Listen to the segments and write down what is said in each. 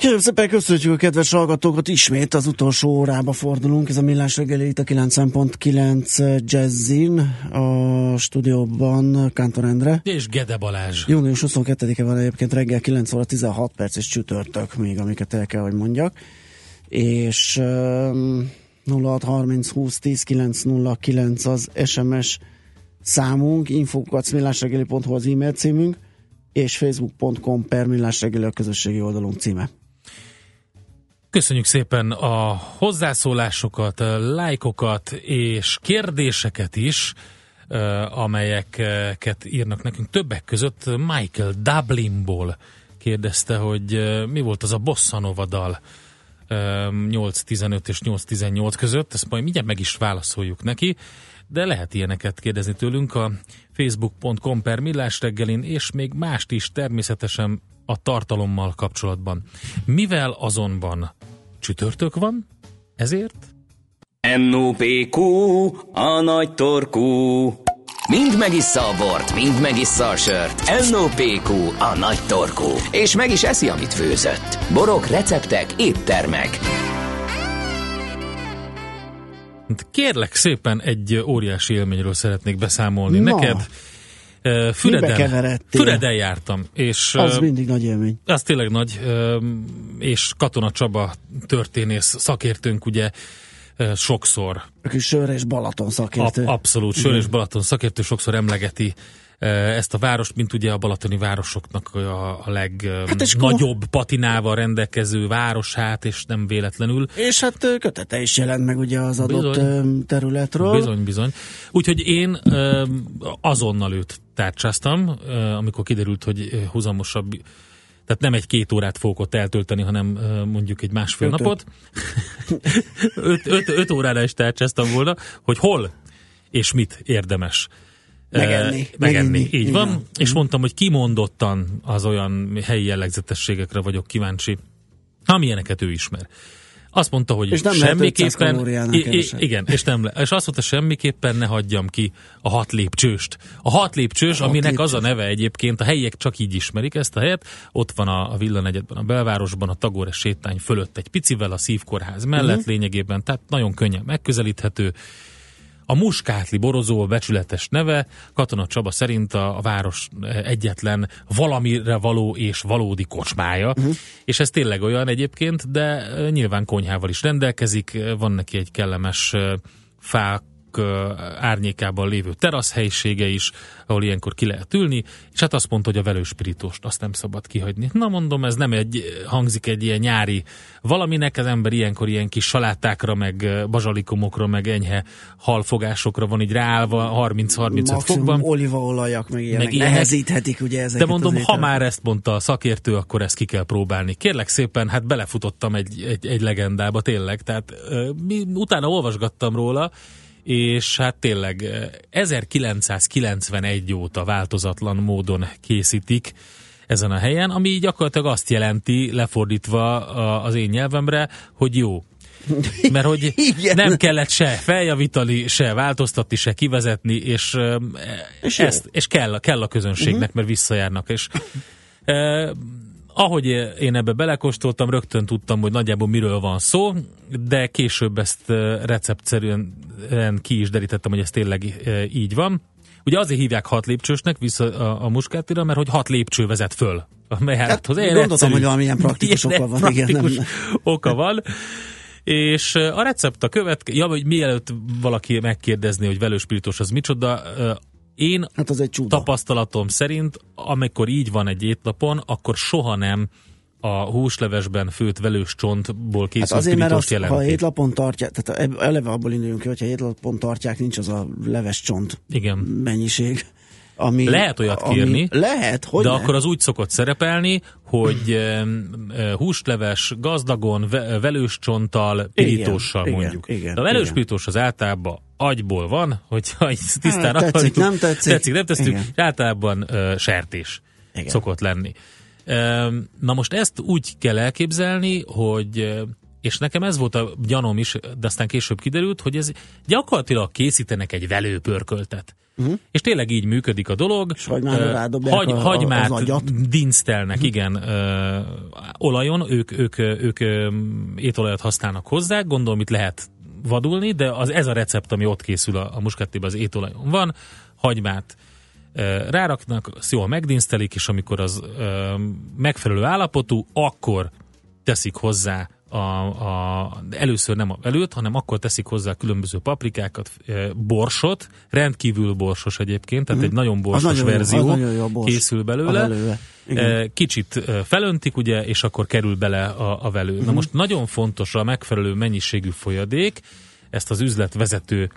Kérem szépen köszönjük a kedves hallgatókat, ismét az utolsó órába fordulunk, ez a Millás reggeli itt a 90.9 Jazzin, a stúdióban Kántor Endre. És Gede Balázs. Június 22-e van egyébként reggel 9 óra 16 perc és csütörtök még, amiket el kell, hogy mondjak. És um, 0630 20 10 909 az SMS számunk, infokacmillásregeli.hu az e-mail címünk, és facebook.com per a közösségi oldalunk címe. Köszönjük szépen a hozzászólásokat, lájkokat és kérdéseket is, amelyeket írnak nekünk. Többek között Michael Dublinból kérdezte, hogy mi volt az a Bossanova dal 8.15 és 8.18 között, ezt majd mindjárt meg is válaszoljuk neki, de lehet ilyeneket kérdezni tőlünk a facebook.com per millás reggelin, és még mást is természetesen a tartalommal kapcsolatban. Mivel azonban csütörtök van, ezért? NOPQ, a nagy torkú. Mind megissza a bort, mind megissza a sört. NOPQ, a nagy torkú. És meg is eszi, amit főzött. Borok, receptek, éttermek. Kérlek szépen egy óriási élményről szeretnék beszámolni Na. neked. Füreden, Füreden jártam. És, az mindig nagy élmény. Az tényleg nagy, és Katona Csaba történész szakértőnk ugye sokszor. Aki sör és Balaton szakértő. A, abszolút, sör és Balaton szakértő sokszor emlegeti ezt a várost, mint ugye a balatoni városoknak a, a legnagyobb hát patinával rendelkező városát, és nem véletlenül. És hát kötete is jelent meg ugye az adott bizony, területről. Bizony, bizony. Úgyhogy én azonnal őt tárcsáztam, amikor kiderült, hogy húzamosabb tehát nem egy két órát fogok ott eltölteni, hanem mondjuk egy másfél öt, napot. öt, öt, öt órára is tárcsáztam volna, hogy hol és mit érdemes Megenni. Megenni, így Igen. van. És mondtam, hogy kimondottan az olyan helyi jellegzetességekre vagyok kíváncsi, amilyeneket ő ismer. Azt mondta, hogy és nem semmiképpen... I- igen, és, nem le, és azt mondta, semmiképpen ne hagyjam ki a hat lépcsőst. A hat lépcsős, a aminek hat lépcsős. az a neve egyébként, a helyiek csak így ismerik ezt a helyet, ott van a, a villanegyedben, a belvárosban, a Tagore sétány fölött egy picivel a szívkórház mellett uh-huh. lényegében, tehát nagyon könnyen megközelíthető, a muskátli borozó a becsületes neve, Katona Csaba szerint a, a város egyetlen valamire való és valódi kocsmája, uh-huh. és ez tényleg olyan egyébként, de nyilván konyhával is rendelkezik, van neki egy kellemes fák árnyékában lévő teraszhelyisége is, ahol ilyenkor ki lehet ülni, és hát azt mondta, hogy a velőspirítóst azt nem szabad kihagyni. Na mondom, ez nem egy, hangzik egy ilyen nyári valaminek, az ember ilyenkor ilyen kis salátákra, meg bazsalikomokra, meg enyhe halfogásokra van így ráállva 30-35 fokban. olívaolajak, meg ilyenek meg ilyenek. nehezíthetik ugye ezeket. De mondom, ha már ezt mondta a szakértő, akkor ezt ki kell próbálni. Kérlek szépen, hát belefutottam egy, egy, egy legendába tényleg, tehát mi, utána olvasgattam róla, és hát tényleg 1991 óta változatlan módon készítik ezen a helyen, ami gyakorlatilag azt jelenti, lefordítva az én nyelvemre, hogy jó. Mert hogy Igen. nem kellett se feljavítani, se változtatni, se kivezetni, és, és, ezt, és kell, kell a közönségnek, uh-huh. mert visszajárnak. És ahogy én ebbe belekóstoltam, rögtön tudtam, hogy nagyjából miről van szó, de később ezt receptszerűen ki is derítettem, hogy ez tényleg így van. Ugye azért hívják hat lépcsősnek vissza a, a muskátira, mert hogy hat lépcső vezet föl a mejárathoz. Hát, gondoltam, egyszerű, hogy valamilyen praktikus oka van. Praktikus igen, nem. oka van. És a recept a követ, ja, hogy mielőtt valaki megkérdezni, hogy velőspiritus az micsoda, én hát az egy tapasztalatom szerint, amikor így van egy étlapon, akkor soha nem a húslevesben főtt velős csontból készült hát azért, mert azt, jelenti. ha étlapon tartják, tehát eleve abból induljunk ki, hogyha étlapon tartják, nincs az a leves csont Igen. mennyiség Ami, lehet olyat kérni, ami lehet, hogy de ne? akkor az úgy szokott szerepelni, hogy húsleves gazdagon, velős csonttal, pirítóssal igen, mondjuk. Igen, de a velős igen. pirítós az általában agyból van, hogyha így tisztán Hát, tetszik, akarjuk, nem tetszik? tetszik, nem tetszik, Igen. általában uh, sertés Igen. szokott lenni. Um, na most ezt úgy kell elképzelni, hogy uh, és nekem ez volt a gyanom is, de aztán később kiderült, hogy ez gyakorlatilag készítenek egy velőpörköltet. Uh-huh. És tényleg így működik a dolog. És Ö, rádobják hagy, a- hagymát az agyat. dinsztelnek, uh-huh. igen, ö, olajon, ők, ők, ők ö, étolajat használnak hozzá, gondolom itt lehet vadulni, de az, ez a recept, ami ott készül a, a muskattiban, az étolajon van, hagymát ö, ráraknak, azt jól megdinsztelik, és amikor az megfelelő állapotú, akkor teszik hozzá a, a, először nem a velőt, hanem akkor teszik hozzá különböző paprikákat, borsot, rendkívül borsos egyébként, tehát egy nagyon borsos nagyon jó, verzió az nagyon jó bors. készül belőle. Kicsit felöntik, ugye, és akkor kerül bele a, a velő. Na most nagyon fontos a megfelelő mennyiségű folyadék, ezt az üzletvezető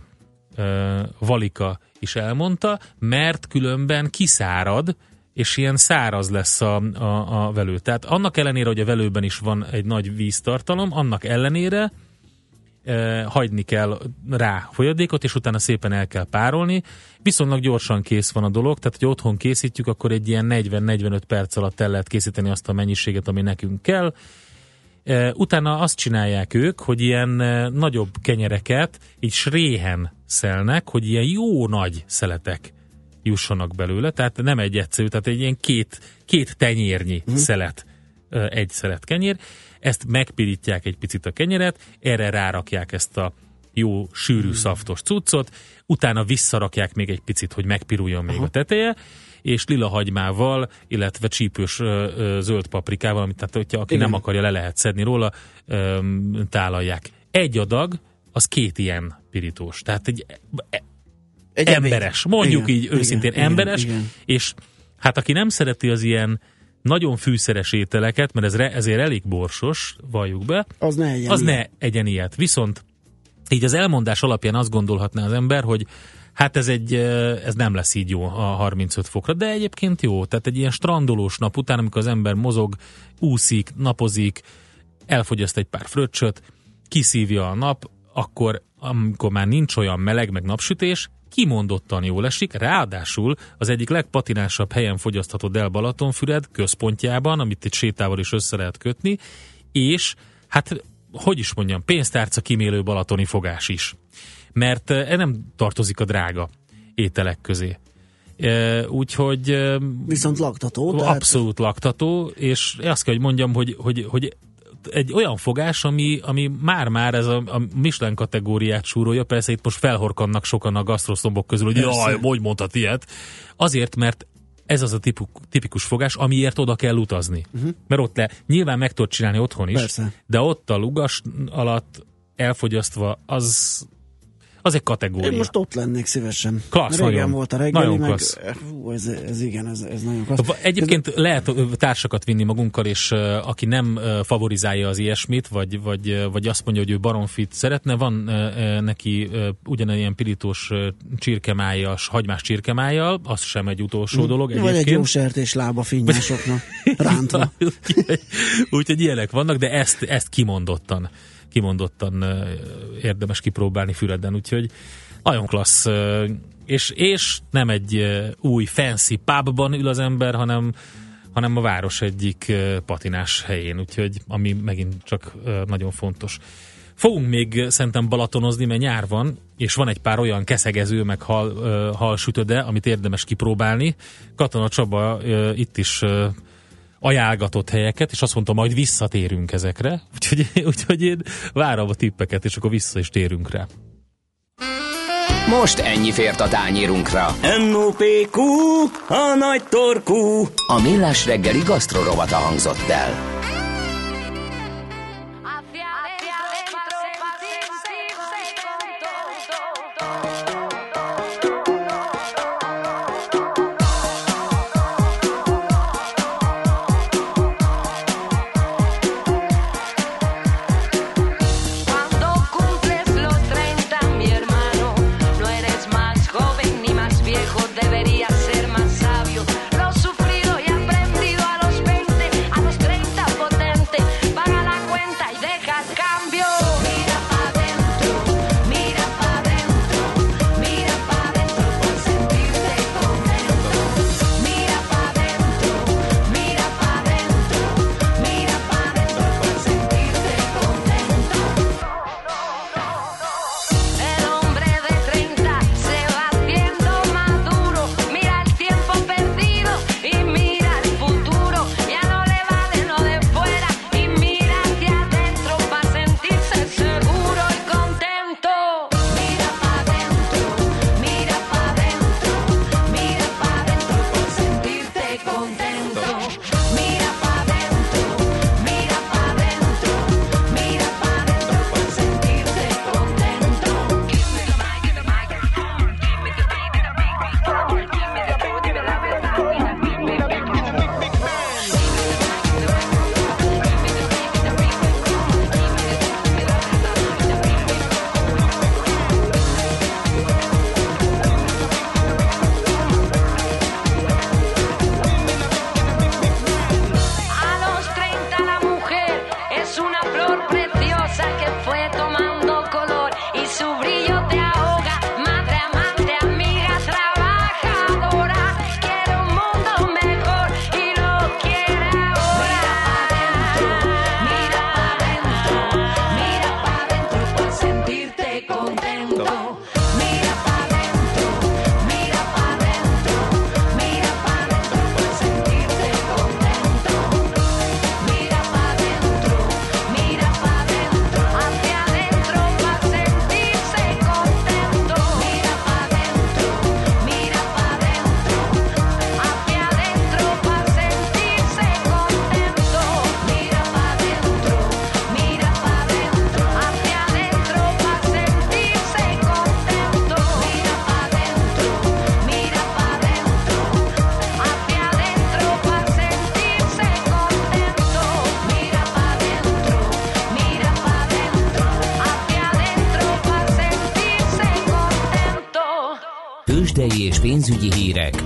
Valika is elmondta, mert különben kiszárad, és ilyen száraz lesz a, a, a velő. Tehát annak ellenére, hogy a velőben is van egy nagy víztartalom, annak ellenére e, hagyni kell rá folyadékot, és utána szépen el kell párolni. Viszonylag gyorsan kész van a dolog, tehát hogy otthon készítjük, akkor egy ilyen 40-45 perc alatt el lehet készíteni azt a mennyiséget, ami nekünk kell. Utána azt csinálják ők, hogy ilyen nagyobb kenyereket így sréhen szelnek, hogy ilyen jó nagy szeletek jussanak belőle, tehát nem egy egyszerű, tehát egy ilyen két, két tenyérnyi mm. szelet, egy szelet kenyér, ezt megpirítják egy picit a kenyeret, erre rárakják ezt a jó, sűrű, szaftos cuccot, utána visszarakják még egy picit, hogy megpiruljon még Aha. a teteje, és lila hagymával, illetve csípős zöld paprikával, amit tehát, hogyha aki Igen. nem akarja, le lehet szedni róla, tálalják. Egy adag, az két ilyen pirítós. Tehát egy Egy emberes, ebéd. mondjuk Igen, így őszintén igen, emberes, igen. és hát aki nem szereti az ilyen nagyon fűszeres ételeket, mert ez re, ezért elég borsos, valljuk be, Az ne egyen az ilyen. ne egyen ilyet. Viszont így az elmondás alapján azt gondolhatná az ember, hogy hát ez, egy, ez nem lesz így jó a 35 fokra, de egyébként jó. Tehát egy ilyen strandolós nap után, amikor az ember mozog, úszik, napozik, elfogyaszt egy pár fröccsöt, kiszívja a nap, akkor amikor már nincs olyan meleg, meg napsütés, kimondottan jól esik, ráadásul az egyik legpatinásabb helyen fogyasztható el Balatonfüred központjában, amit egy sétával is össze lehet kötni, és hát, hogy is mondjam, pénztárca kimélő balatoni fogás is. Mert eh, nem tartozik a drága ételek közé. E, Úgyhogy e, Viszont laktató. Tehát abszolút laktató, és azt kell, hogy mondjam, hogy, hogy, hogy egy olyan fogás, ami, ami már-már ez a, a Michelin kategóriát súrolja, persze itt most felhorkannak sokan a gasztroszombok közül, hogy Persze. jaj, hogy mondhat ilyet. Azért, mert ez az a tipu, tipikus fogás, amiért oda kell utazni. Uh-huh. Mert ott le, nyilván meg tudod csinálni otthon is, Persze. de ott a lugas alatt elfogyasztva, az, az egy kategória. Én most ott lennék szívesen. Klassz, Régen nagyon. volt a reggeli, Nagyon meg klassz. Hú, ez, ez igen, ez, ez nagyon klassz. Egyébként lehet ö, társakat vinni magunkkal, és aki nem favorizálja az ilyesmit, vagy, vagy, vagy azt mondja, hogy ő baromfit szeretne, van neki ugyanilyen pirítós csirkemájas, hagymás csirkemájjal, az sem egy utolsó dolog Vagy egy jó egyébként. sertés lába finnyásoknak rántva. Úgyhogy ilyenek vannak, de ezt, ezt kimondottan, kimondottan érdemes kipróbálni Füreden, úgyhogy nagyon klassz, és, és nem egy új fancy pubban ül az ember, hanem hanem a város egyik patinás helyén, úgyhogy ami megint csak nagyon fontos. Fogunk még szerintem balatonozni, mert nyár van, és van egy pár olyan keszegező, meg hal, ö, halsütöde, amit érdemes kipróbálni. Katona Csaba itt is ajánlgatott helyeket, és azt mondta, majd visszatérünk ezekre. Úgyhogy, úgyhogy én várom a tippeket, és akkor vissza is térünk rá. Most ennyi fért a tányérunkra. M.O.P.Q. A nagy torkú. A Millás reggeli gasztrorovata hangzott el.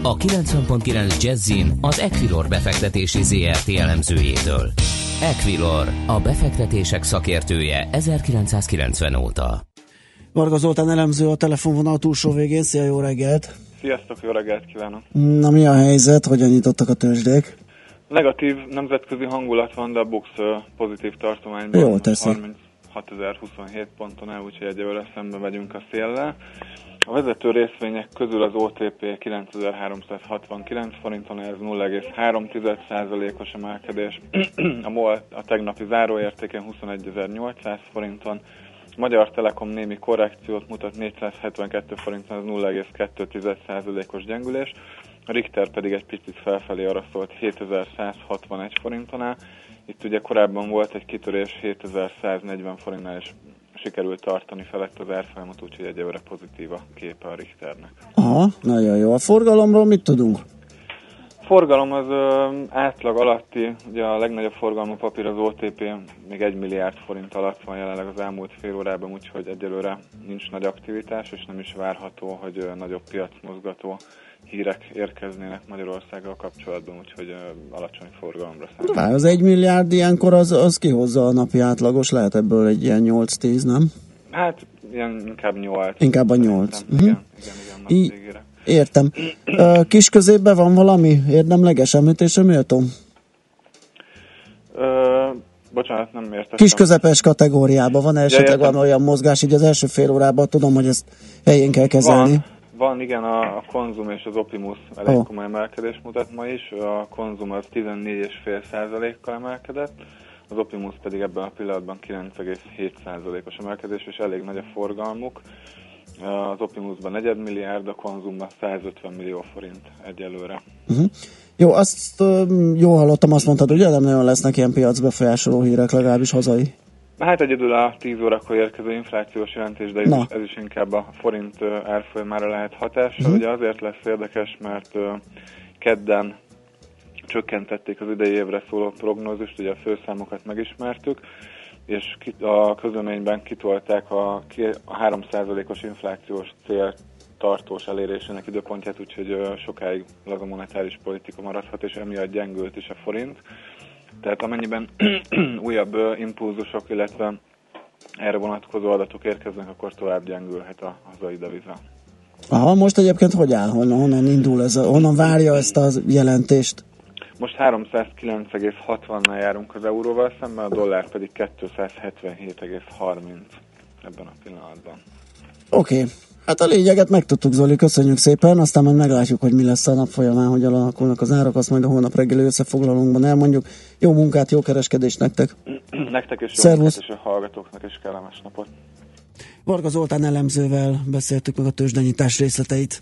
A 90.9 Jazzin az Equilor befektetési ZRT elemzőjétől. Equilor, a befektetések szakértője 1990 óta. Varga Zoltán elemző a telefonvonal túlsó végén. Szia, jó reggelt! Sziasztok, jó reggelt kívánok! Na mi a helyzet? Hogyan nyitottak a tőzsdék? Negatív nemzetközi hangulat van, de a Bux pozitív tartományban Jól teszi. 36.027 ponton el, úgyhogy egyelőre szembe megyünk a széllel. A vezető részvények közül az OTP 9369 forinton, ez 0,3%-os emelkedés. A MOL a tegnapi záróértéken 21.800 forinton, Magyar Telekom némi korrekciót mutat 472 forinton, az 0,2%-os gyengülés. A Richter pedig egy picit felfelé arra szólt 7161 forinton áll. Itt ugye korábban volt egy kitörés 7140 forintnál, és sikerült tartani felett az árfolyamot, úgyhogy egyelőre pozitív a képe a Richternek. Aha, nagyon jó. A forgalomról mit tudunk? Forgalom az ö, átlag alatti, ugye a legnagyobb forgalmú papír az OTP, még 1 milliárd forint alatt van jelenleg az elmúlt fél órában, úgyhogy egyelőre nincs nagy aktivitás, és nem is várható, hogy ö, nagyobb piacmozgató hírek érkeznének Magyarországgal kapcsolatban, úgyhogy ö, alacsony forgalomra számít. Vár, az egy milliárd ilyenkor az, az kihozza a napi átlagos, lehet ebből egy ilyen 8-10, nem? Hát ilyen inkább 8. Inkább a nyolc. Igen, Mhm. igen, igen, igen, nap I- végére. Értem. Ö, Kis középben van valami érdemleges említésre méltó? Ö, bocsánat, nem értettem. Kis közepes kategóriában van esetleg értem. van olyan mozgás, így az első fél órában tudom, hogy ezt helyén kell kezelni. Van, van igen, a, a konzum és az Opimus elég oh. komoly emelkedést mutat ma is. A konzum az 14,5%-kal emelkedett, az Opimus pedig ebben a pillanatban 9,7%-os emelkedés, és elég nagy a forgalmuk. Az Opimusban 4 milliárd, a konzumban 150 millió forint egyelőre. Uh-huh. Jó, azt jó hallottam, azt mondtad, ugye nem nagyon lesznek ilyen piacbefolyásoló hírek, legalábbis hazai. Hát egyedül a 10 órakor érkező inflációs jelentés, de ez, Na. is, ez is inkább a forint árfolyamára lehet hatással. Ugye azért lesz érdekes, mert kedden csökkentették az idei évre szóló prognózist, ugye a főszámokat megismertük, és a közleményben kitolták a, ki- a 3%-os inflációs cél tartós elérésének időpontját, úgyhogy sokáig laza monetáris politika maradhat, és emiatt gyengült is a forint. Tehát amennyiben újabb impulzusok, illetve erre vonatkozó adatok érkeznek, akkor tovább gyengülhet a hazai deviza. Aha, most egyébként hogy áll? Honnan, honnan indul ez? A, honnan várja ezt a jelentést? Most 309,60-nál járunk az euróval szemben, a dollár pedig 277,30 ebben a pillanatban. Oké. Okay. Hát a lényeget megtudtuk, Zoli, köszönjük szépen, aztán majd meglátjuk, hogy mi lesz a nap folyamán, hogy alakulnak az árak, azt majd a hónap reggeli összefoglalónkban elmondjuk. Jó munkát, jó kereskedést nektek! Nektek is jó Szervusz. munkát, és a hallgatóknak is kellemes napot. Varga Zoltán elemzővel beszéltük meg a tőzsdenyítás részleteit.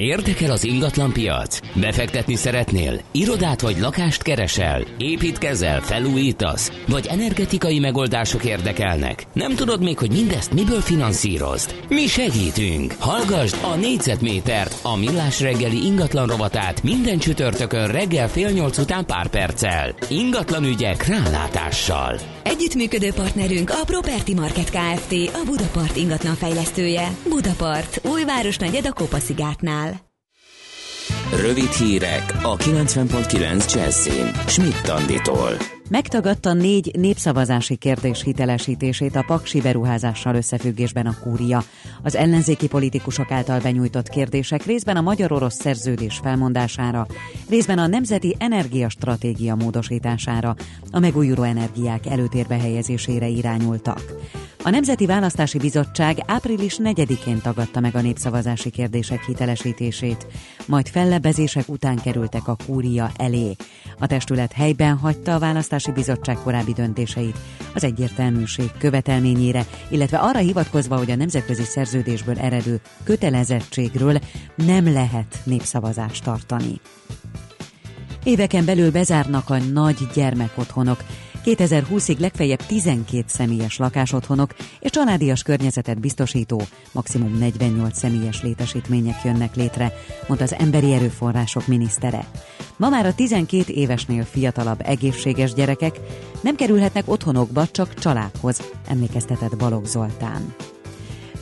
Érdekel az ingatlan piac? Befektetni szeretnél? Irodát vagy lakást keresel? Építkezel, felújítasz? Vagy energetikai megoldások érdekelnek? Nem tudod még, hogy mindezt miből finanszírozd? Mi segítünk! Hallgasd a négyzetmétert, a millás reggeli ingatlan rovatát minden csütörtökön reggel fél nyolc után pár perccel. Ingatlan ügyek rálátással. Együttműködő partnerünk a Property Market Kft. A Budapart ingatlan fejlesztője. Budapart, újváros negyed a Kopaszigátnál. Rövid hírek a 90.9 Jazzin. Schmidt Anditól. Megtagadta négy népszavazási kérdés hitelesítését a paksi beruházással összefüggésben a kúria. Az ellenzéki politikusok által benyújtott kérdések részben a magyar-orosz szerződés felmondására, részben a nemzeti energiastratégia módosítására, a megújuló energiák előtérbe helyezésére irányultak. A Nemzeti Választási Bizottság április 4-én tagadta meg a népszavazási kérdések hitelesítését, majd fellebezések után kerültek a kúria elé. A testület helyben hagyta a Választási Bizottság korábbi döntéseit az egyértelműség követelményére, illetve arra hivatkozva, hogy a nemzetközi szerződésből eredő kötelezettségről nem lehet népszavazást tartani. Éveken belül bezárnak a nagy gyermekotthonok, 2020-ig legfeljebb 12 személyes lakásotthonok és családias környezetet biztosító, maximum 48 személyes létesítmények jönnek létre, mondta az Emberi Erőforrások minisztere. Ma már a 12 évesnél fiatalabb egészséges gyerekek nem kerülhetnek otthonokba, csak családhoz, emlékeztetett Balogh Zoltán.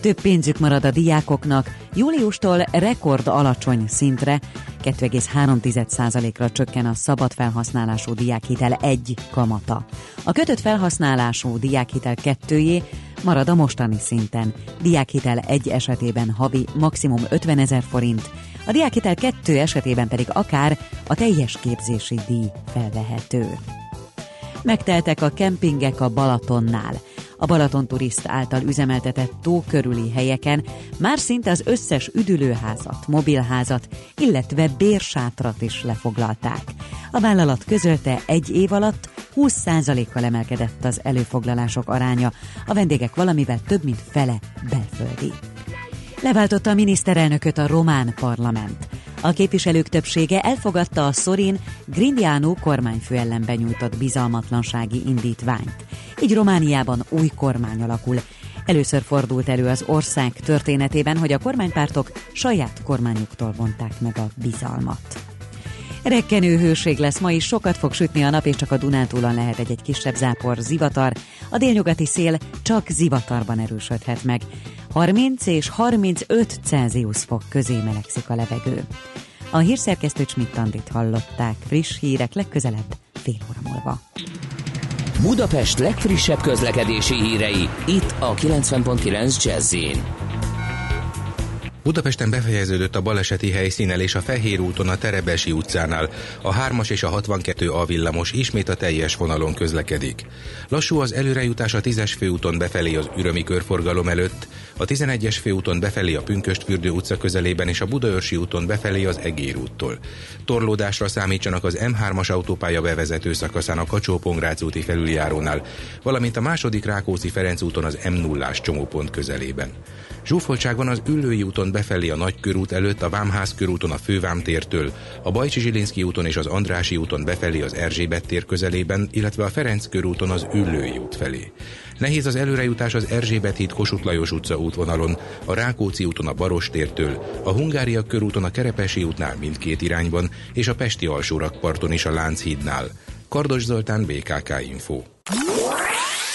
Több pénzük marad a diákoknak, júliustól rekord alacsony szintre, 2,3%-ra csökken a szabad felhasználású diákhitel egy kamata. A kötött felhasználású diákhitel kettőjé marad a mostani szinten. Diákhitel egy esetében havi maximum 50 ezer forint, a diákhitel kettő esetében pedig akár a teljes képzési díj felvehető. Megteltek a kempingek a Balatonnál. A Balaton Turist által üzemeltetett tó körüli helyeken már szinte az összes üdülőházat, mobilházat, illetve bérsátrat is lefoglalták. A vállalat közölte egy év alatt 20%-kal emelkedett az előfoglalások aránya, a vendégek valamivel több mint fele belföldi. Leváltotta a miniszterelnököt a román parlament. A képviselők többsége elfogadta a Szorin Grindiano kormányfő ellen benyújtott bizalmatlansági indítványt. Így Romániában új kormány alakul. Először fordult elő az ország történetében, hogy a kormánypártok saját kormányuktól vonták meg a bizalmat. Rekkenő hőség lesz ma is, sokat fog sütni a nap, és csak a Dunántúlon lehet egy-egy kisebb zápor, zivatar. A délnyugati szél csak zivatarban erősödhet meg. 30 és 35 Celsius fok közé melegszik a levegő. A hírszerkesztő Csmittandit hallották. Friss hírek legközelebb fél óra múlva. Budapest legfrissebb közlekedési hírei itt a 90.9 jazz Budapesten befejeződött a baleseti helyszínen és a Fehér úton a Terebesi utcánál. A 3-as és a 62 A villamos ismét a teljes vonalon közlekedik. Lassú az előrejutás a 10-es főúton befelé az Ürömi körforgalom előtt, a 11-es főúton befelé a Pünköstfürdő utca közelében és a Budaörsi úton befelé az Egér úttól. Torlódásra számítsanak az M3-as autópálya bevezető szakaszán a kacsó úti felüljárónál, valamint a második Rákóczi Ferenc úton az M0-ás csomópont közelében. Zsúfoltság van az Üllői úton befelé a Nagykörút előtt, a Vámház körúton a Fővámtértől, a Bajcsi Zsilinszki úton és az Andrási úton befelé az Erzsébet tér közelében, illetve a Ferenc körúton az Üllői út felé. Nehéz az előrejutás az Erzsébet híd Kossuth Lajos utca útvonalon, a Rákóczi úton a Barostértől, a Hungária körúton a Kerepesi útnál mindkét irányban, és a Pesti alsórakparton is a Lánchídnál. Kardos Zoltán, BKK Info.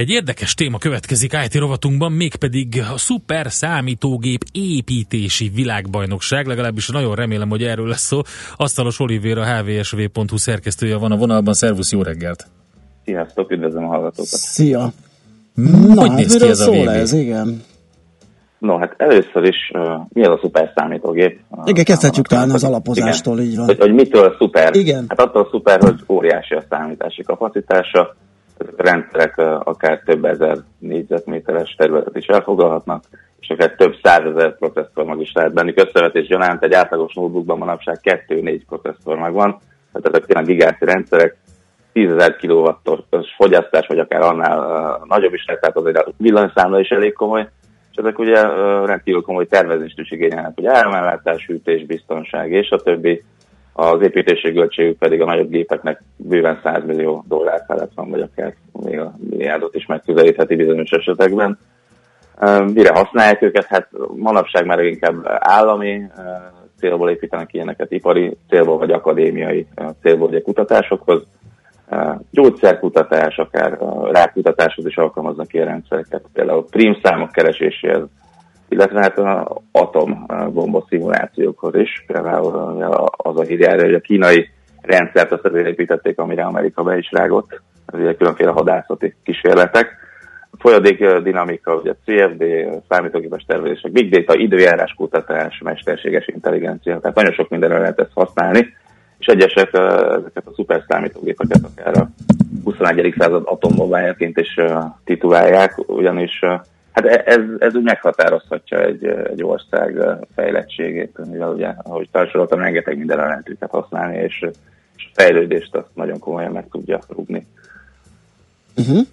Egy érdekes téma következik IT rovatunkban, mégpedig a szuper számítógép építési világbajnokság, legalábbis nagyon remélem, hogy erről lesz szó. Asztalos Olivér, a hvsv.hu szerkesztője van a vonalban. Szervusz, jó reggelt! Sziasztok, üdvözlöm a hallgatókat! Szia! Na, hogy néz ki ez a szól VB? ez, igen. No, hát először is, uh, mi az a szuper számítógép? Igen, kezdhetjük talán az alapozástól, így van. Hogy, hogy mitől szuper? Igen. Hát attól szuper, hogy óriási a számítási kapacitása, rendszerek akár több ezer négyzetméteres területet is elfoglalhatnak, és akár több százezer processzor mag is lehet bennük. Összevetés gyanánt egy átlagos notebookban manapság 2-4 processzor mag van, tehát ezek tényleg gigászi rendszerek, 10.000 kWh-os fogyasztás, vagy akár annál nagyobb is lehet, tehát azért a villanyszámla is elég komoly, és ezek ugye uh, rendkívül komoly tervezést is igényelnek, hogy áramellátás, hűtés, biztonság és a többi. Az építési költségük pedig a nagyobb gépeknek bőven 100 millió dollár felett van, vagy akár még a milliárdot is megközelítheti bizonyos esetekben. Mire használják őket? Hát manapság már inkább állami célból építenek ilyeneket, ipari célból vagy akadémiai célból ugye kutatásokhoz. Gyógyszerkutatás, akár rákutatáshoz is alkalmaznak ilyen rendszereket, például prímszámok kereséséhez, illetve hát a atombomba szimulációkhoz is. Például az a hír jár, hogy a kínai rendszert azt azért építették, amire Amerika be is rágott ez ugye különféle hadászati kísérletek. Folyadék dinamika, ugye CFD, számítógépes tervezések, big data, időjárás kutatás, mesterséges intelligencia, tehát nagyon sok mindenre lehet ezt használni, és egyesek ö, ezeket a szuper számítógépeket akár a 21. század atommobájaként is ö, titulálják, ugyanis ö, hát e- ez, ez úgy meghatározhatja egy, egy ország fejlettségét, mivel ugye, ahogy felsoroltam, rengeteg mindenre lehet őket használni, és, és a fejlődést azt nagyon komolyan meg tudja rúgni. Uh-huh.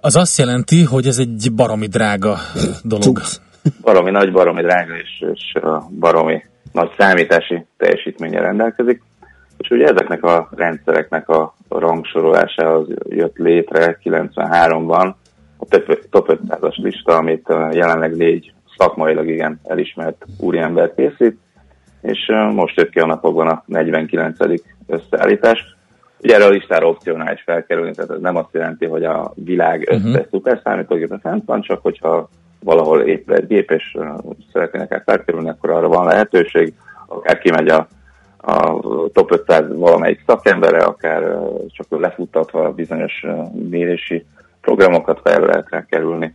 Az azt jelenti, hogy ez egy baromi drága dolog. baromi nagy, baromi drága és, és baromi nagy számítási teljesítménye rendelkezik. És ugye ezeknek a rendszereknek a rangsorolásához jött létre 93-ban a top- top 500-as lista, amit jelenleg négy szakmailag igen elismert úriember készít, és most jött ki a napokban a 49. összeállítás. Ugye erre a listára opcionális felkerülni, tehát ez nem azt jelenti, hogy a világ összes uh-huh. szuperszámítógépe fent van, csak hogyha valahol épül egy gép, és uh, szeretnének el felkerülni, akkor arra van lehetőség, akár kimegy a, a top 500 valamelyik szakembere, akár uh, csak lefuttatva bizonyos uh, mérési programokat fel lehet rá kerülni.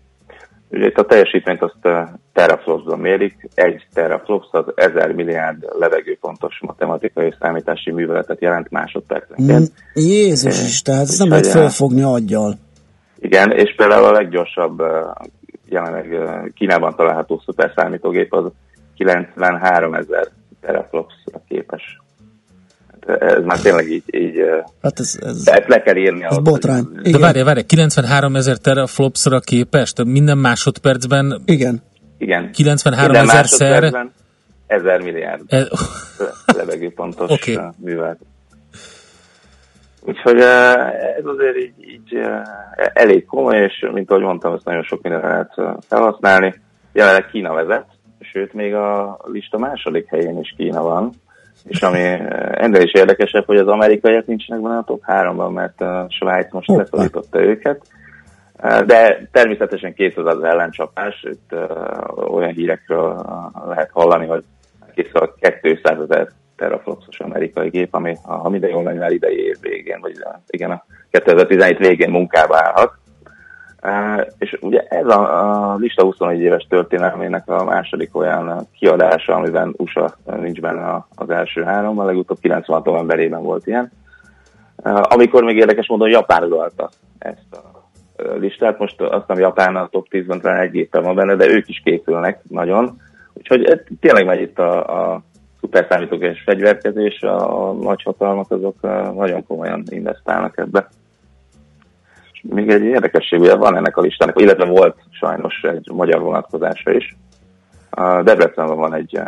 Ugye itt a teljesítményt azt uh, teraflopsban mérik, egy teraflops az 1000 milliárd levegőpontos matematikai és számítási műveletet jelent másodpercenként. Mm, Jézus is, tehát ezt nem lehet felfogni aggyal. Igen, és például a leggyorsabb uh, jelenleg Kínában található szuperszámítógép az 93 ezer teraflopsra képes. Hát Ez már tényleg így, így Hát ez, ez, ezt le kell írni. ez ahhoz, botrány. De Igen, várj, várj, 93 ezer teraflopsra képes? Tehát minden másodpercben igen. Igen. 93 Minden ezer szer... másodpercben Ezer milliárd E, levegőpontos okay. művelet. Úgyhogy ez azért így, így elég komoly, és mint ahogy mondtam, ezt nagyon sok mindenre lehet eh, felhasználni. Jelenleg Kína vezet, sőt még a lista második helyén is Kína van, és ami eh, ennél is érdekesebb, hogy az amerikaiak nincsenek benne a top 3-ban, mert a Svájc most leszorította őket. Eh, De természetesen készül az ellencsapás, itt uh, olyan hírekről lehet hallani, hogy készül a 200 ezer teraflopsos amerikai gép, ami, ha minden jól megy, már idei év végén, vagy igen, a 2017 végén munkába állhat. És ugye ez a, a lista 21 éves történelmének a második olyan kiadása, amiben USA nincs benne az első három, a legutóbb 96 novemberében volt ilyen. Amikor még érdekes módon Japán uralta ezt a listát, most azt hiszem Japán a top 10-ben talán egy géppel van benne, de ők is készülnek nagyon. Úgyhogy tényleg megy itt a, a szuperszámítógépes fegyverkezés, a, a nagyhatalmak azok nagyon komolyan investálnak ebbe. Még egy érdekesség, ugye van ennek a listának, illetve volt sajnos egy magyar vonatkozása is. A Debrecenben van egy uh,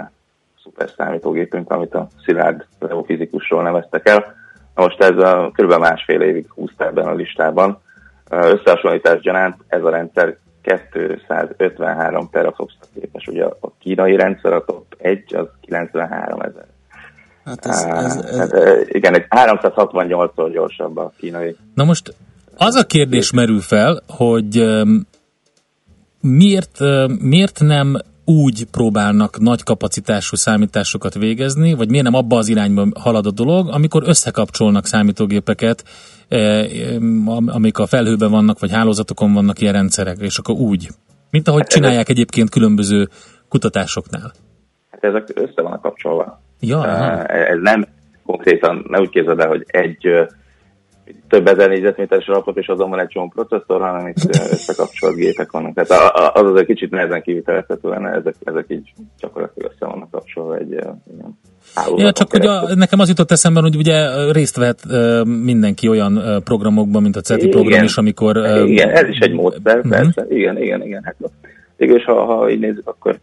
szuper számítógépünk, amit a Szilárd Leo fizikusról neveztek el. Na most ez a, kb. másfél évig húzta ebben a listában. Uh, Összehasonlítás gyanánt ez a rendszer 253 teraflopsra képes. Ugye a kínai rendszer, a top 1, az 93 ezer. Hát ez, ez, ez, Hát, igen, egy 368-szor gyorsabb a kínai. Na most az a kérdés merül fel, hogy miért, miért nem úgy próbálnak nagy kapacitású számításokat végezni, vagy miért nem abba az irányba halad a dolog, amikor összekapcsolnak számítógépeket, am- amik a felhőben vannak, vagy hálózatokon vannak ilyen rendszerek, és akkor úgy. Mint ahogy csinálják egyébként különböző kutatásoknál. Hát ezek össze vannak kapcsolva. Ja. Uh, ez nem konkrétan, ne úgy képzeld el, hogy egy több ezer négyzetméteres lapot, és azon van egy csomó processzor, hanem itt összekapcsolt gépek vannak. Tehát az az egy kicsit nehezen kivitelezhető lenne, ezek, ezek így gyakorlatilag össze vannak kapcsolva egy ilyen Ja, csak ugye keresztül. a- nekem az jutott eszembe, hogy ugye részt vehet mindenki olyan programokban, mint a CETI program Igen. is, amikor... Igen, ez is egy módszer, Mhm. persze. Igen, igen, igen. Hát, végül is, ha, ha így nézzük, akkor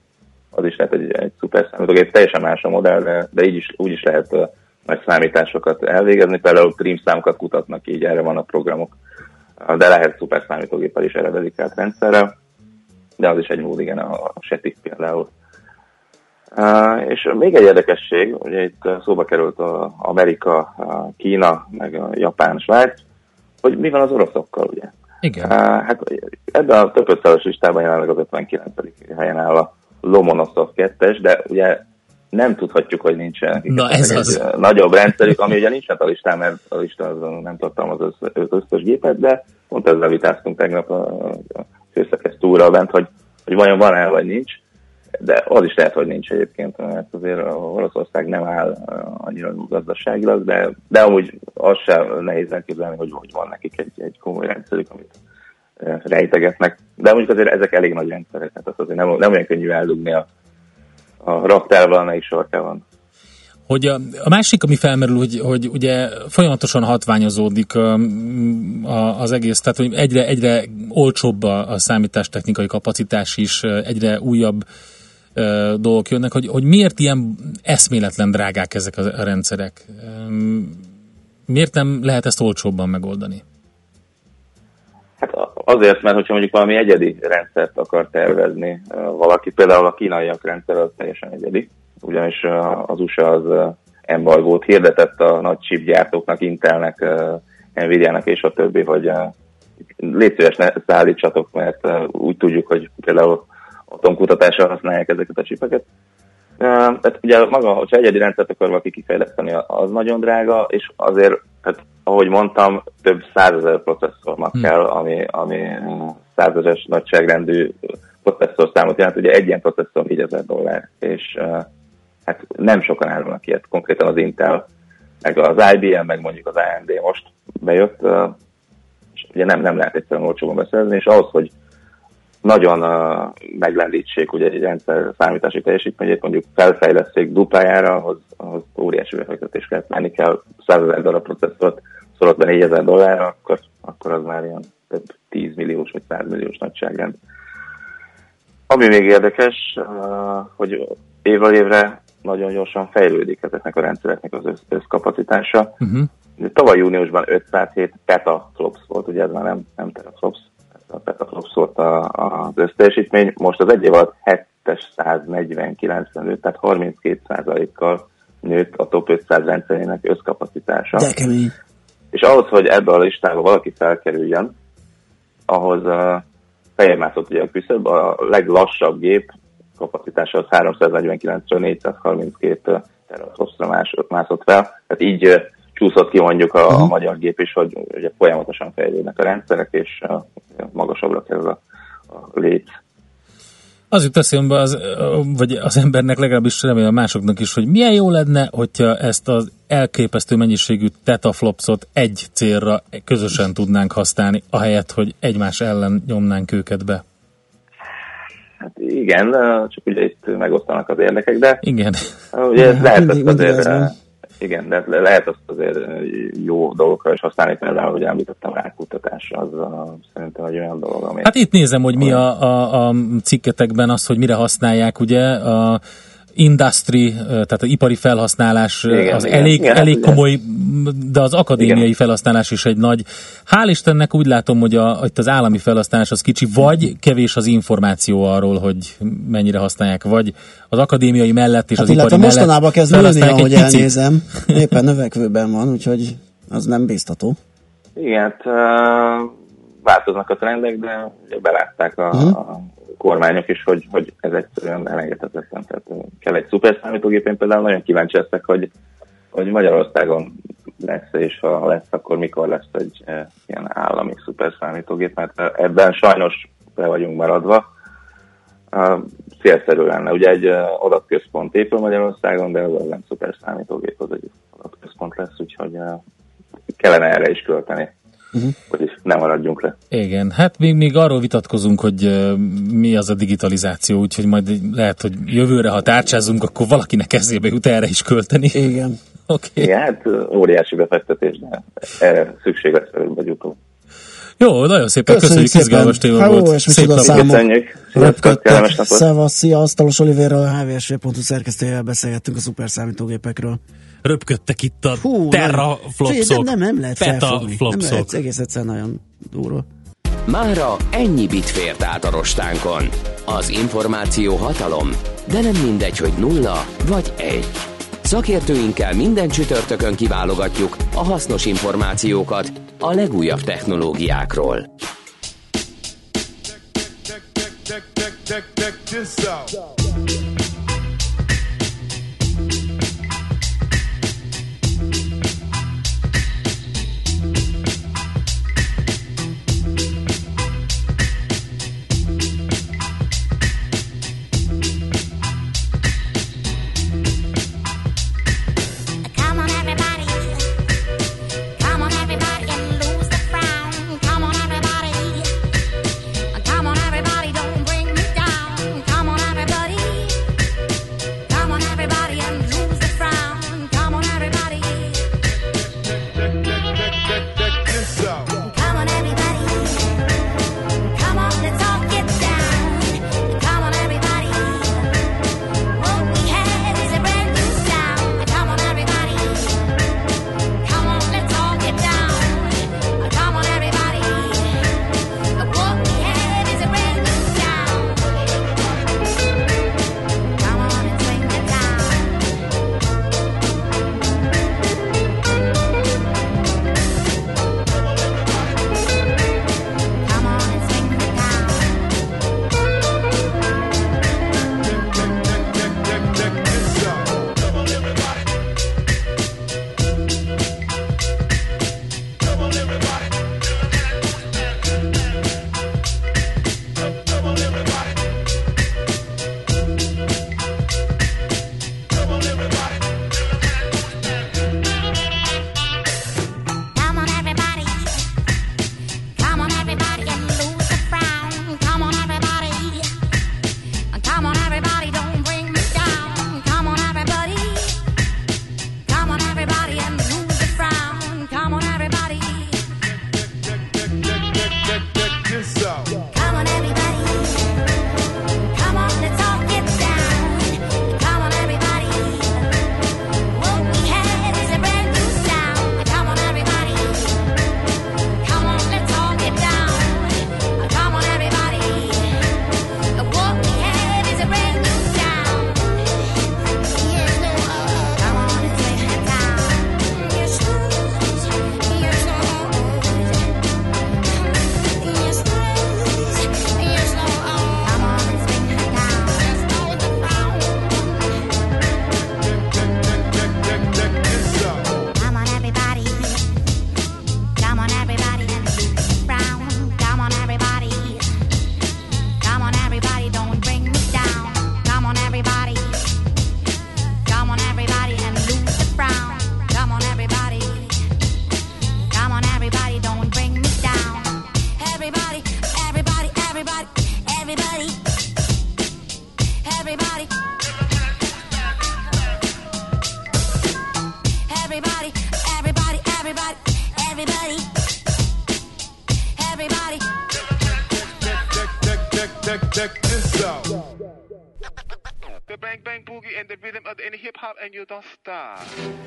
az is lehet egy, egy szuper számítógép, teljesen más a modell, de, de így is, úgy is lehet uh, nagy számításokat elvégezni, például prim számokat kutatnak, így erre vannak programok, Uh, de lehet szuper számítógéppel is erre dedikált rendszerrel, de az is egy mód, igen, a, a SETIC például. Uh, és még egy érdekesség, ugye itt szóba került a Amerika, a Kína, meg a Japán, Svájc, hogy mi van az oroszokkal, ugye? Igen. Uh, hát ebben a több listában jelenleg az 59. helyen áll a Lomonosov 2-es, de ugye nem tudhatjuk, hogy nincsen nekik Na, ez egy az. nagyobb rendszerük, ami ugye nincs a listán, mert a lista az nem tartalmaz az össz- összes gépet, de pont ezzel vitáztunk tegnap a, a főszerkesztő úrral bent, hogy, hogy vajon van-e vagy nincs, de az is lehet, hogy nincs egyébként, mert azért Oroszország nem áll annyira gazdaságilag, de, de amúgy az sem nehéz elképzelni, hogy, hogy van nekik egy, egy komoly rendszerük, amit rejtegetnek. De mondjuk azért ezek elég nagy rendszerek, tehát az azért nem, nem olyan könnyű eldugni a, a raktárban, amelyik sarkában. Hogy a, a másik, ami felmerül, hogy, hogy ugye folyamatosan hatványozódik a, a, az egész, tehát hogy egyre, egyre olcsóbb a, a számítástechnikai kapacitás is, egyre újabb ö, dolgok jönnek, hogy, hogy miért ilyen eszméletlen drágák ezek a, a rendszerek? Miért nem lehet ezt olcsóbban megoldani? Azért, mert hogyha mondjuk valami egyedi rendszert akar tervezni valaki, például a kínaiak rendszer az teljesen egyedi, ugyanis az USA az embargót hirdetett a nagy chipgyártóknak, Intelnek, Nvidia-nak és a többi, hogy légy szíves, ne szállítsatok, mert úgy tudjuk, hogy például atomkutatásra használják ezeket a csipeket. Tehát ugye maga, hogyha egyedi rendszert akar valaki kifejleszteni, az nagyon drága, és azért, hát, ahogy mondtam, több százezer processzornak Hm. kell, ami, ami ö, százezres nagyságrendű processzorszámot jelent. Ugye egy ilyen processzor 4000 dollár, és hát nem sokan árulnak ilyet, konkrétan az Intel, meg az IBM, meg mondjuk az AMD most bejött, és ugye nem, nem lehet egyszerűen olcsóban beszerezni, és ahhoz, hogy nagyon uh, meglendítsék ugye egy rendszer számítási teljesítményét, mondjuk felfejleszték duplájára, ahhoz, ahhoz óriási befektetés kell tenni, kell 100 ezer darab processzort, szorolt be 4000 dollárra, akkor, akkor az már ilyen több 10 milliós vagy 100 milliós nagyságrend. Ami még érdekes, uh, hogy évről évre nagyon gyorsan fejlődik ezeknek a rendszereknek az össz, összkapacitása. Uh-huh. Tavaly júniusban 507 petaflops volt, ugye ez már nem, nem teraflops, ez a petaflops volt a, az összteljesítmény. Most az egy év alatt 749 nőtt, tehát 32% kal nőtt a top 500 rendszerének összkapacitása. De kemény. És ahhoz, hogy ebbe a listába valaki felkerüljön, ahhoz uh, feljebb mászott ugye a küszöb, a leglassabb gép kapacitása az 349-ről 432 teraflopsra más, mászott fel. Tehát így uh, csúszott ki mondjuk a, a magyar gép is, hogy ugye folyamatosan fejlődnek a rendszerek, és uh, magasabbra kerül a, a léc. Az jut eszembe, az, vagy az embernek legalábbis remélem másoknak is, hogy milyen jó lenne, hogyha ezt az elképesztő mennyiségű tetaflopsot egy célra közösen tudnánk használni, ahelyett, hogy egymás ellen nyomnánk őket be. Hát igen, csak ugye itt megosztanak az érdekek, de Igen. ugye Ja, lehet ezt azért, ez uh, igen, de le- lehet azt azért jó dolgokra is használni, például, hogy említettem rákutatás, az uh, szerintem egy olyan dolog, ami Hát itt nézem, hogy mi a, a, a cikketekben az, hogy mire használják, ugye, a industry, tehát az ipari felhasználás Igen, az igen, elég, igen, elég hát ugye- komoly, de az akadémiai Igen. felhasználás is egy nagy. Hál' Istennek úgy látom, hogy a, itt az állami felhasználás az kicsi, vagy kevés az információ arról, hogy mennyire használják, vagy az akadémiai mellett és Hát az ipari mellett mostanában kezd nőni, ahogy picit. elnézem. Éppen növekvőben van, úgyhogy az nem biztató. Igen, hát, változnak a trendek, de belátták a, Mhm. a kormányok is, hogy, hogy ez egyszerűen elengedhetetlen. Tehát kell egy szuper számítógép, én például nagyon kíváncsi leszek, hogy, hogy Magyarországon lesz, és ha lesz, akkor mikor lesz egy e, ilyen állami szuper számítógép, mert ebben sajnos be vagyunk maradva. Uh, célszerű lenne. Ugye egy uh, adatközpont épül Magyarországon, de az nem szuper számítógép, az egy adatközpont lesz, úgyhogy uh, kellene erre is költeni, uh-huh. hogy ne maradjunk le. Igen, hát még, még arról vitatkozunk, hogy uh, mi az a digitalizáció, úgyhogy majd lehet, hogy jövőre, ha tárcsázunk, akkor valakinek eszébe jut erre is költeni. Igen. Oké. Okay. Igen, hát óriási befektetés, de erre szükség lesz előbb vagy utóbb. Jó, nagyon szépen köszönjük, köszönjük izgalmas téma volt. ó, és micsoda napot. számok. Köszönjük. Napot. Szevasz, szia, Asztalos Olivérrel, a hvsv.hu szerkesztőjével beszélgettünk a szuper számítógépekről. Röpködtek itt a Hú, terraflopsok, Nem, nem, nem lehet felfogni. Nem lehet, egész egyszer nagyon durva. Mára ennyi bit fért át a rostánkon. Az információ hatalom, de nem mindegy, hogy nulla vagy egy. Szakértőinkkel minden csütörtökön kiválogatjuk a hasznos információkat a legújabb technológiákról. check, check, check this out.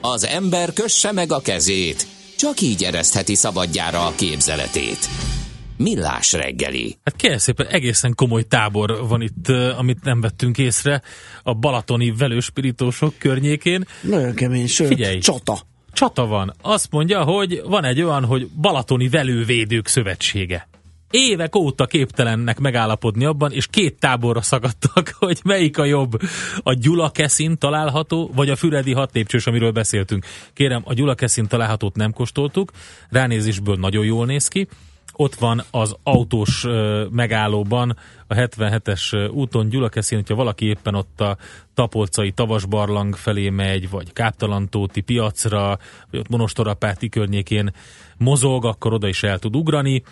Az ember kösse meg a kezét, csak így eresztheti szabadjára a képzeletét. Millás reggeli. Hát kérlek szépen, egészen komoly tábor van itt, amit nem vettünk észre a balatoni velőspirítósok környékén. Nagyon kemény, sőt, Figyelj. csata. Csata van. Azt mondja, hogy van egy olyan, hogy Balatoni Velővédők Szövetsége. Évek óta képtelennek megállapodni abban, és két táborra szakadtak, hogy melyik a jobb. A Gyula Keszin található, vagy a Füredi hatlépcsős, amiről beszéltünk. Kérem, a Gyula Keszin találhatót nem kóstoltuk, ránézésből nagyon jól néz ki. Ott van az autós megállóban, a 77-es ö, úton Gyulakeszin, hogyha valaki éppen ott a Tapolcai Tavasbarlang felé megy, vagy Káptalantóti piacra, vagy ott Monostorapáti környékén mozog, akkor oda is el tud ugrani,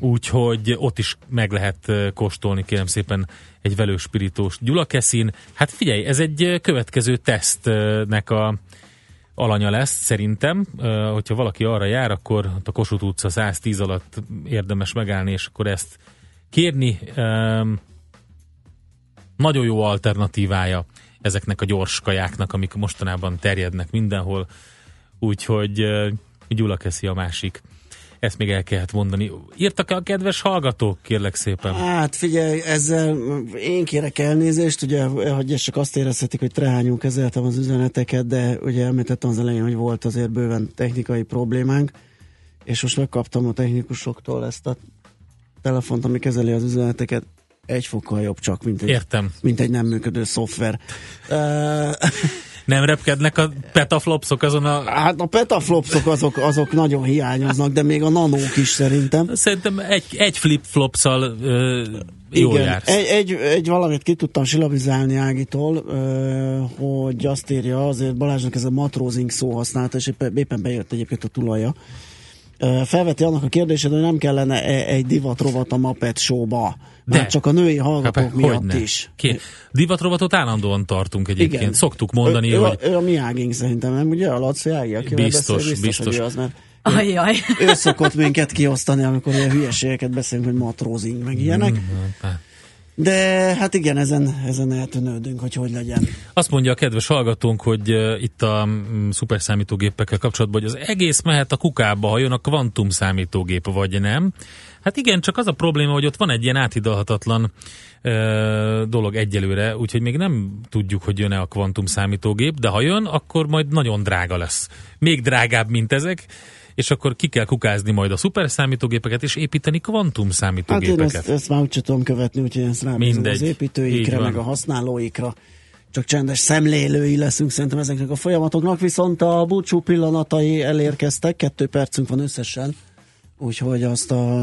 úgyhogy ott is meg lehet kóstolni, kérem szépen, egy velőspiritós Gyulakeszin. Hát figyelj, ez egy következő tesztnek a alanya lesz, szerintem. Hogyha valaki arra jár, akkor a Kossuth utca 110 alatt érdemes megállni, és akkor ezt kérni. Nagyon jó alternatívája ezeknek a gyors kajáknak, amik mostanában terjednek mindenhol. Úgyhogy ö, Gyula Keszi a másik. Ezt még el kellett mondani. Írtak-e a kedves hallgatók, kérlek szépen? Hát figyelj, ezzel én kérek elnézést, ugye, hogy csak azt érezhetik, hogy trehányunk kezeltem az üzeneteket, de ugye említettem az elején, hogy volt azért bőven technikai problémánk, és most megkaptam a technikusoktól ezt a telefont, ami kezeli az üzeneteket, egy fokkal jobb csak, mint egy, Értem. mint egy nem működő szoftver. Nem repkednek a petaflopsok azon a... hát a petaflopsok azok, azok nagyon hiányoznak, de még a nanók is szerintem. Szerintem egy, egy flip-flopszal ö, jól Igen, jársz. egy, egy, egy valamit ki tudtam silabizálni Ágitól, ö, hogy azt írja, azért Balázsnak ez a matrózing szó használata, és éppen, éppen bejött egyébként a tulaja. Ö, felveti annak a kérdését, hogy nem kellene e- egy divat rovat a Muppet Show-ba. De. Már csak a női hallgatók Hát, miatt hogyne. is. Ké, divatrovatot állandóan tartunk egyébként. Igen. Szoktuk mondani, ő, hogy ő, a, ő a mi Ágink szerintem, nem ugye? A Laci Ági, akivel Biztos, beszél, biztos, biztos. Hogy ő az, mert Ajjaj. ő szokott minket kiosztani, amikor ilyen hülyeségeket beszélünk, hogy matrózing, meg ilyenek. Mm, De hát igen, ezen, ezen eltűnődünk, hogy hogy legyen. Azt mondja a kedves hallgatónk, hogy itt a mm, szuperszámítógépekkel kapcsolatban, hogy az egész mehet a kukába, ha jön a kvantum számítógép, vagy nem. Hát igen, csak az a probléma, hogy ott van egy ilyen áthidalhatatlan uh, dolog egyelőre, úgyhogy még nem tudjuk, hogy jön-e a kvantum számítógép, de ha jön, akkor majd nagyon drága lesz. Még drágább, mint ezek, és akkor ki kell kukázni majd a szuperszámítógépeket, és építeni kvantum Hát én számítógépeket. ezt, ezt már úgy tudom követni, úgyhogy ezt rábízom az építőikre, meg a használóikra. Csak csendes szemlélői leszünk szerintem ezeknek a folyamatoknak, viszont a búcsú pillanatai elérkeztek, kettő percünk van összesen, úgyhogy azt a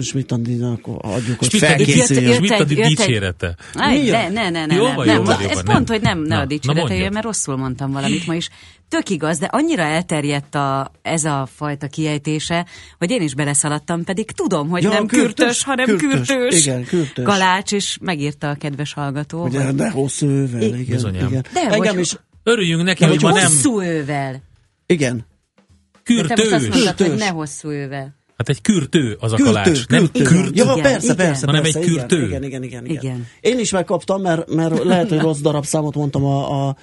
Schmidt-Andinak adjuk, hogy felkészüljön. Egy- dicsérete. Aj, ne, ne, ne, ne, Jó nem, van, nem. jó jó ez pont, hogy nem, ne Na, a dicsérete mert rosszul mondtam valamit ma is. Tök igaz, de annyira elterjedt a, ez a fajta kiejtése, hogy én is beleszaladtam, pedig tudom, hogy Ja, nem kürtös, kürtös, hanem kürtös. kürtös. Igen, kürtös. Galács, és megírta a kedves hallgató. Ugye, hogy- de hosszú ővel, I- igen. Bizonyám. igen. De, Engem hogy- is, Örüljünk neki, De hogy hogy ma nem hosszú ővel. igen. De te most azt kürtős. mondtad, hogy ne hosszú ővel. Hát egy kürtő az a Kürtő, kalács, nem kürtő. kürtő. Ja, Igen, persze, igen. persze, Hanem persze, egy igen, kürtő. Igen, igen, igen, igen. Igen. Én is megkaptam, mert, mert lehet, hogy rossz darabszámot mondtam a, a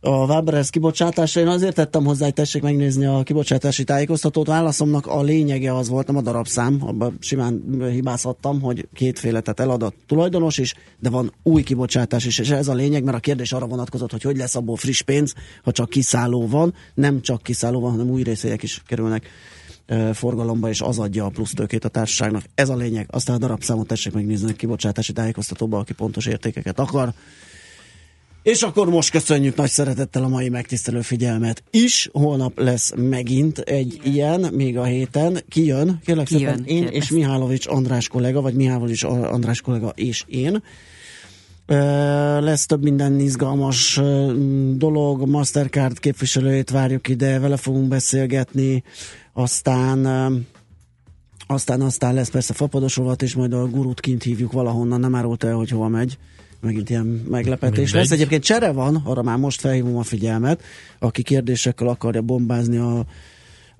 a Waberers kibocsátásra. Én azért tettem hozzá, hogy tessék megnézni a kibocsátási tájékoztatót. Válaszomnak a lényege az volt, nem a darabszám, abban simán hibázhattam, hogy kétféle, tehát elad a tulajdonos is, de van új kibocsátás is, és ez a lényeg, mert a kérdés arra vonatkozott, hogy hogy lesz abból friss pénz, ha csak kiszálló van, nem csak kiszálló van, hanem új részélyek is kerülnek forgalomba, és az adja a plusz tőkét a társaságnak. Ez a lényeg. Aztán a darabszámot tessék megnézni a kibocsátási tájékoztatóba, aki pontos értékeket akar. És akkor most köszönjük nagy szeretettel a mai megtisztelő figyelmet is. Holnap lesz megint egy ilyen, még a héten. Ki jön? Kérlek Ki szépen, jön? én Kérdez. és Mihálovics András kollega, vagy Mihálovics András kollega és én. Lesz több minden izgalmas dolog, Mastercard képviselőjét várjuk ide, vele fogunk beszélgetni, aztán Aztán aztán lesz persze fapados rovat, és majd a gurút kint hívjuk valahonnan, nem árult el, hogy hova megy. Megint ilyen meglepetés Mindegy. lesz. Egyébként csere van, arra már most felhívom a figyelmet, aki kérdésekkel akarja bombázni a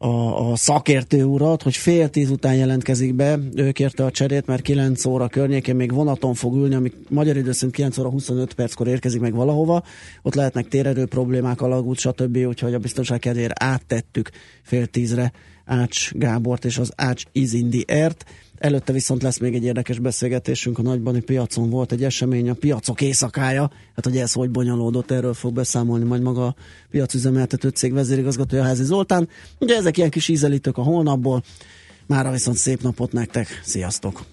a, a szakértő urat, hogy fél tíz után jelentkezik be, ő kérte a cserét, mert 9 óra környékén még vonaton fog ülni, ami magyar idő szerint 9 óra 25 perckor érkezik meg valahova, ott lehetnek térerő problémák, alagút, stb., úgyhogy a biztonság kedvéért áttettük fél tízre Ács Gábort és az Ács is in the Air-t. Előtte viszont lesz még egy érdekes beszélgetésünk, a nagybani piacon volt egy esemény, a piacok éjszakája, hát hogy ez hogy bonyolódott, erről fog beszámolni majd maga a piacüzemeltető cég vezérigazgatója Házi Zoltán. Ugye ezek ilyen kis ízelítők a holnapból, mára viszont szép napot nektek, sziasztok!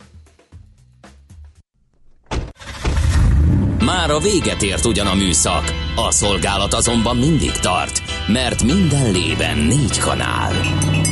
Már a véget ért ugyan a műszak, a szolgálat azonban mindig tart, mert minden lében négy kanál.